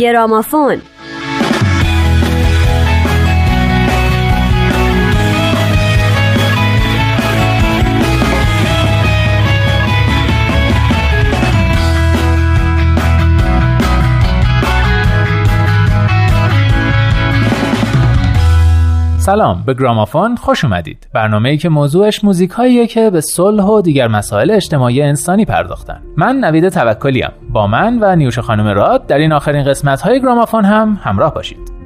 گرامافون سلام به گرامافون خوش اومدید. برنامه‌ای که موضوعش موزیک که به صلح و دیگر مسائل اجتماعی انسانی پرداختن. من نوید توکلیم با من و نیوش خانم راد در این آخرین قسمت های گرامافون هم همراه باشید.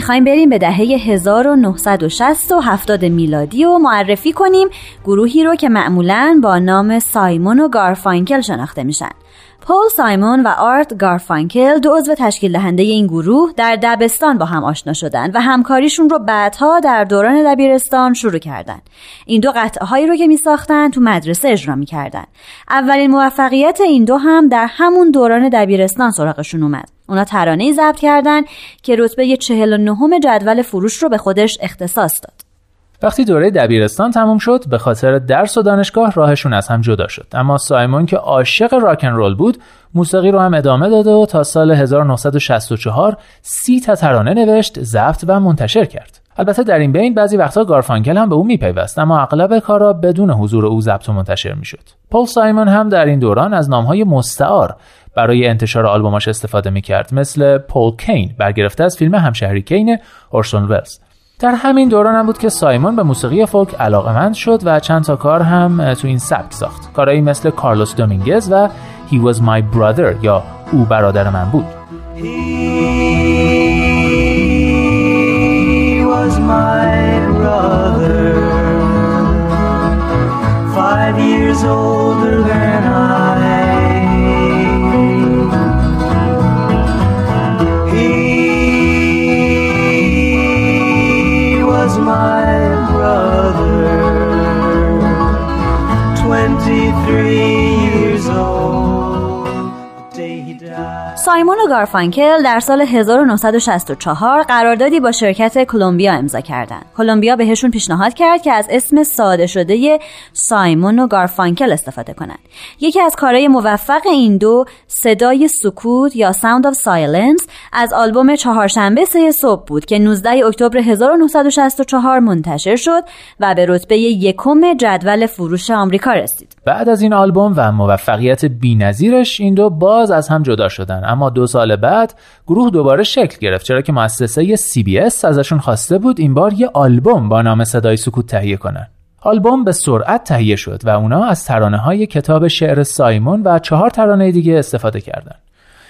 می‌خوایم بریم به دهه 1960 و 70 میلادی و معرفی کنیم گروهی رو که معمولا با نام سایمون و گارفانکل شناخته میشن. پول سایمون و آرت گارفانکل دو عضو تشکیل دهنده این گروه در دبستان با هم آشنا شدن و همکاریشون رو بعدها در دوران دبیرستان شروع کردن. این دو قطعه هایی رو که می ساختن تو مدرسه اجرا می کردن اولین موفقیت این دو هم در همون دوران دبیرستان سراغشون اومد. اونا ترانه ضبط کردن که رتبه 49 جدول فروش رو به خودش اختصاص داد. وقتی دوره دبیرستان تموم شد به خاطر درس و دانشگاه راهشون از هم جدا شد. اما سایمون که عاشق راکن رول بود موسیقی رو هم ادامه داده و تا سال 1964 سی تا ترانه نوشت ضبط و منتشر کرد. البته در این بین بعضی وقتا گارفانکل هم به او میپیوست اما اغلب کارا بدون حضور او ضبط و منتشر می‌شد. پول سایمون هم در این دوران از نامهای مستعار برای انتشار آلبوماش استفاده می‌کرد. مثل پول کین برگرفته از فیلم همشهری کین اورسون ولز. در همین دوران هم بود که سایمون به موسیقی فولک علاقمند شد و چند تا کار هم تو این سبک ساخت. کارهایی مثل کارلوس دومینگز و He Was My Brother یا او برادر من بود. سایمون و گارفانکل در سال 1964 قراردادی با شرکت کلمبیا امضا کردند. کلمبیا بهشون پیشنهاد کرد که از اسم ساده شده سایمون و گارفانکل استفاده کنند. یکی از کارهای موفق این دو صدای سکوت یا Sound of Silence از آلبوم چهارشنبه سه صبح بود که 19 اکتبر 1964 منتشر شد و به رتبه یکم جدول فروش آمریکا رسید. بعد از این آلبوم و موفقیت بی‌نظیرش این دو باز از هم جدا شدن اما دو سال بعد گروه دوباره شکل گرفت چرا که مؤسسه CBS ازشون خواسته بود این بار یه آلبوم با نام صدای سکوت تهیه کنن آلبوم به سرعت تهیه شد و اونا از ترانه های کتاب شعر سایمون و چهار ترانه دیگه استفاده کردند.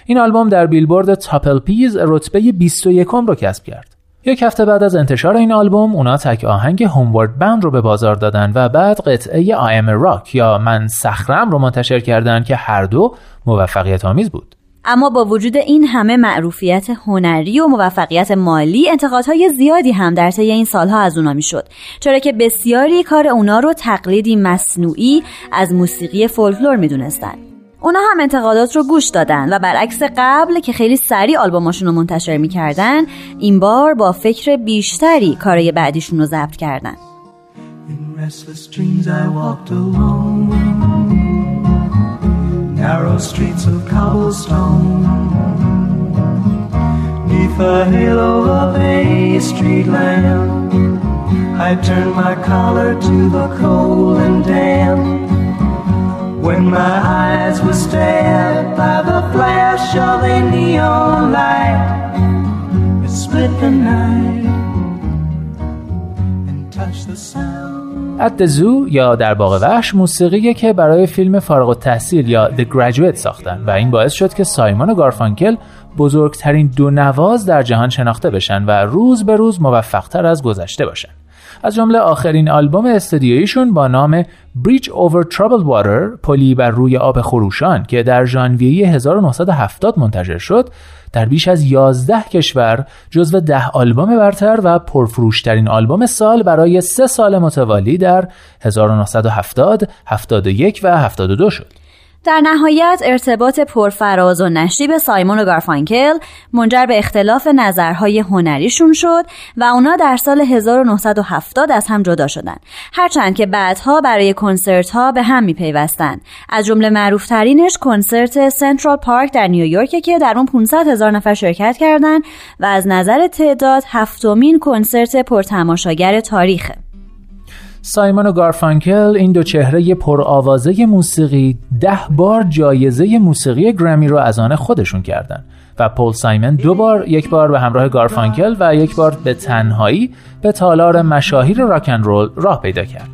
این آلبوم در بیلبورد تاپل پیز رتبه 21 رو کسب کرد. یک هفته بعد از انتشار این آلبوم اونا تک آهنگ هومورد بند رو به بازار دادن و بعد قطعه I am راک یا من صخرم رو منتشر کردند که هر دو موفقیت آمیز بود. اما با وجود این همه معروفیت هنری و موفقیت مالی انتقادهای زیادی هم در طی این سالها از اونا می‌شد. چرا که بسیاری کار اونا رو تقلیدی مصنوعی از موسیقی فولکلور می‌دونستن. اونا هم انتقادات رو گوش دادن و برعکس قبل که خیلی سریع آلبوماشون رو منتشر می‌کردن این بار با فکر بیشتری کارای بعدیشون رو ضبط کردن. Narrow streets of cobblestone. Neath the halo of a street lamp, I turned my collar to the cold ات زو یا در باغ وحش موسیقی که برای فیلم فارغ التحصیل یا The Graduate ساختن و این باعث شد که سایمون و گارفانکل بزرگترین دو نواز در جهان شناخته بشن و روز به روز موفقتر از گذشته باشن. از جمله آخرین آلبوم استودیویشون با نام Bridge Over Troubled Water پلی بر روی آب خروشان که در ژانویه 1970 منتشر شد در بیش از 11 کشور جزو ده آلبوم برتر و پرفروشترین آلبوم سال برای سه سال متوالی در 1970, 71 و 72 شد. در نهایت ارتباط پرفراز و نشیب سایمون و گارفانکل منجر به اختلاف نظرهای هنریشون شد و اونا در سال 1970 از هم جدا شدن. هرچند که بعدها برای کنسرت ها به هم میپیوستن. از جمله معروف ترینش کنسرت سنترال پارک در نیویورک که در اون 500 هزار نفر شرکت کردند و از نظر تعداد هفتمین کنسرت پرتماشاگر تاریخه. سایمون و گارفانکل این دو چهره پرآوازه موسیقی ده بار جایزه موسیقی گرمی رو از آن خودشون کردند و پول سایمن دو بار یک بار به همراه گارفانکل و یک بار به تنهایی به تالار مشاهیر راکن رول راه پیدا کرد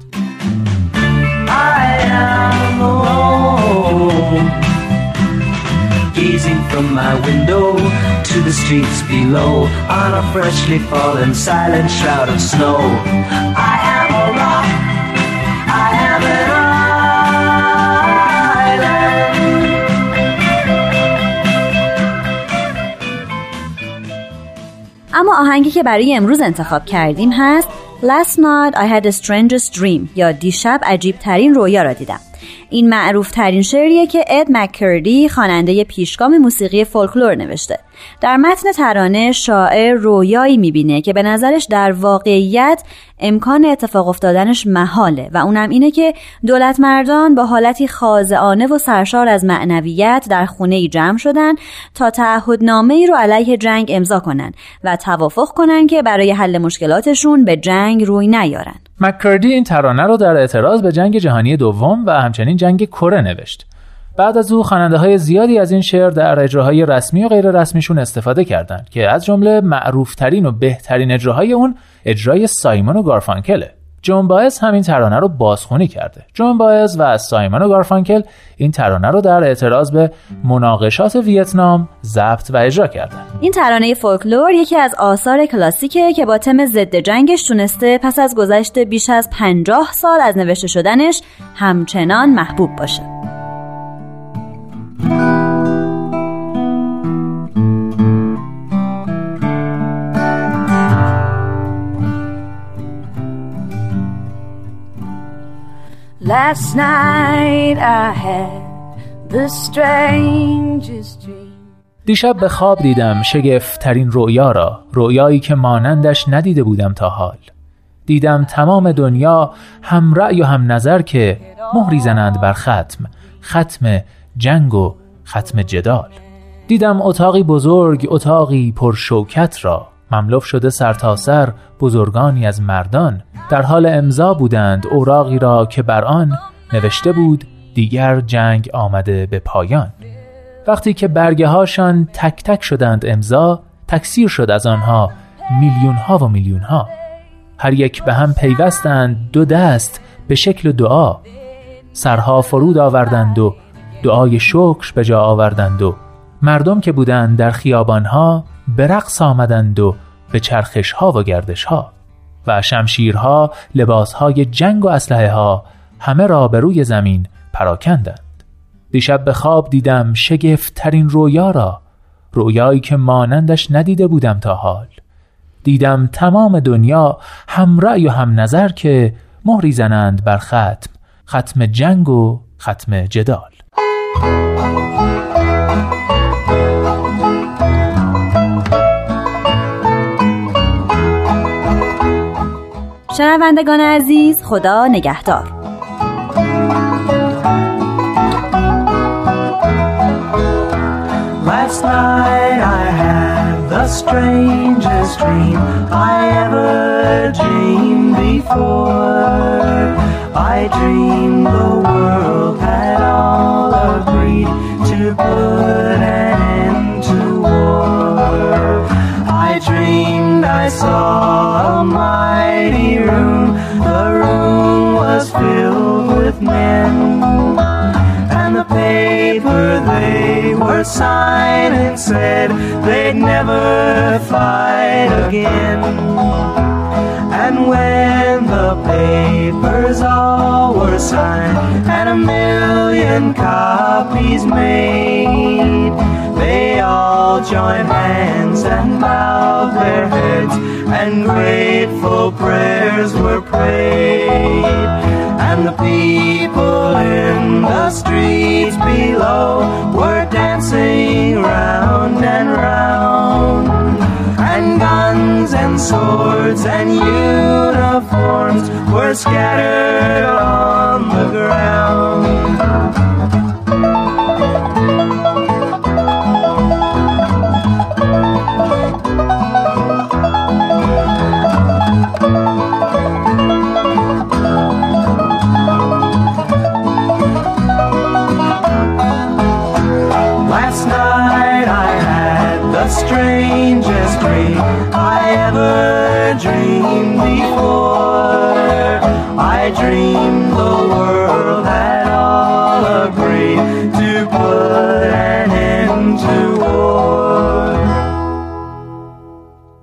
gazing from my window to the streets below on a freshly fallen silent shroud of snow. آهنگی که برای امروز انتخاب کردیم هست Last night I had the strangest dream یا دیشب عجیب ترین رویا را دیدم. این معروف ترین شعریه که اد مککردی خواننده پیشگام موسیقی فولکلور نوشته. در متن ترانه شاعر رویایی می‌بینه که به نظرش در واقعیت امکان اتفاق افتادنش محاله و اونم اینه که دولت مردان با حالتی خاضعانه و سرشار از معنویت در خونه جمع شدن تا تعهدنامه ای رو علیه جنگ امضا کنن و توافق کنن که برای حل مشکلاتشون به جنگ روی نیارن. مککردی این ترانه رو در اعتراض به جنگ جهانی دوم و همچنین جنگ کره نوشت. بعد از او خواننده های زیادی از این شعر در اجراهای رسمی و غیر رسمیشون استفاده کردند که از جمله معروفترین و بهترین اجراهای اون اجرای سایمون و گارفانکله. جون باز همین ترانه رو بازخونی کرده. جون باز و سایمون و گارفانکل این ترانه رو در اعتراض به مناقشات ویتنام ضبط و اجرا کردن. این ترانه فولکلور یکی از آثار کلاسیکه که با تم ضد جنگش تونسته پس از گذشت بیش از 50 سال از نوشته شدنش همچنان محبوب باشه. Last night I had the strangest dream. دیشب به خواب دیدم شگفتترین رویا را رویایی که مانندش ندیده بودم تا حال. دیدم تمام دنیا هم رأی و هم نظر که مهری زنند بر ختم ختم جنگ و ختم جدال. دیدم اتاقی بزرگ اتاقی پر شوکت را. مملو شده سرتاسر سر بزرگانی از مردان. در حال امضا بودند اوراقی را که بر آن نوشته بود دیگر جنگ آمده به پایان. وقتی که برگه هاشان تک تک شدند امضا تکثیر شد از آنها میلیون ها و میلیون ها هر یک به هم پیوستند دو دست به شکل دعا. سرها فرود آوردند و دعای شکر به جا آوردند و مردم که بودند در خیابانها به رقص آمدند و به چرخش ها و گردش ها و شمشیرها لباسهای جنگ و اسلحه ها همه را به روی زمین پراکندند. دیشب به خواب دیدم شگفت ترین رویا را رویایی که مانندش ندیده بودم تا حال. دیدم تمام دنیا هم رأی و هم نظر که مهری زنند بر ختم ختم جنگ و ختم جدال. شنوندگان عزیز خدا نگهدار Last night I had the strangest dream I ever dreamed before I dreamed men. And the paper they were signing said They'd never fight again. And when the papers all were signed And a million copies made They all joined hands and bowed their heads And grateful prayers were prayed and the people in the streets below were dancing round and round. And guns and swords and uniforms were scattered on the ground.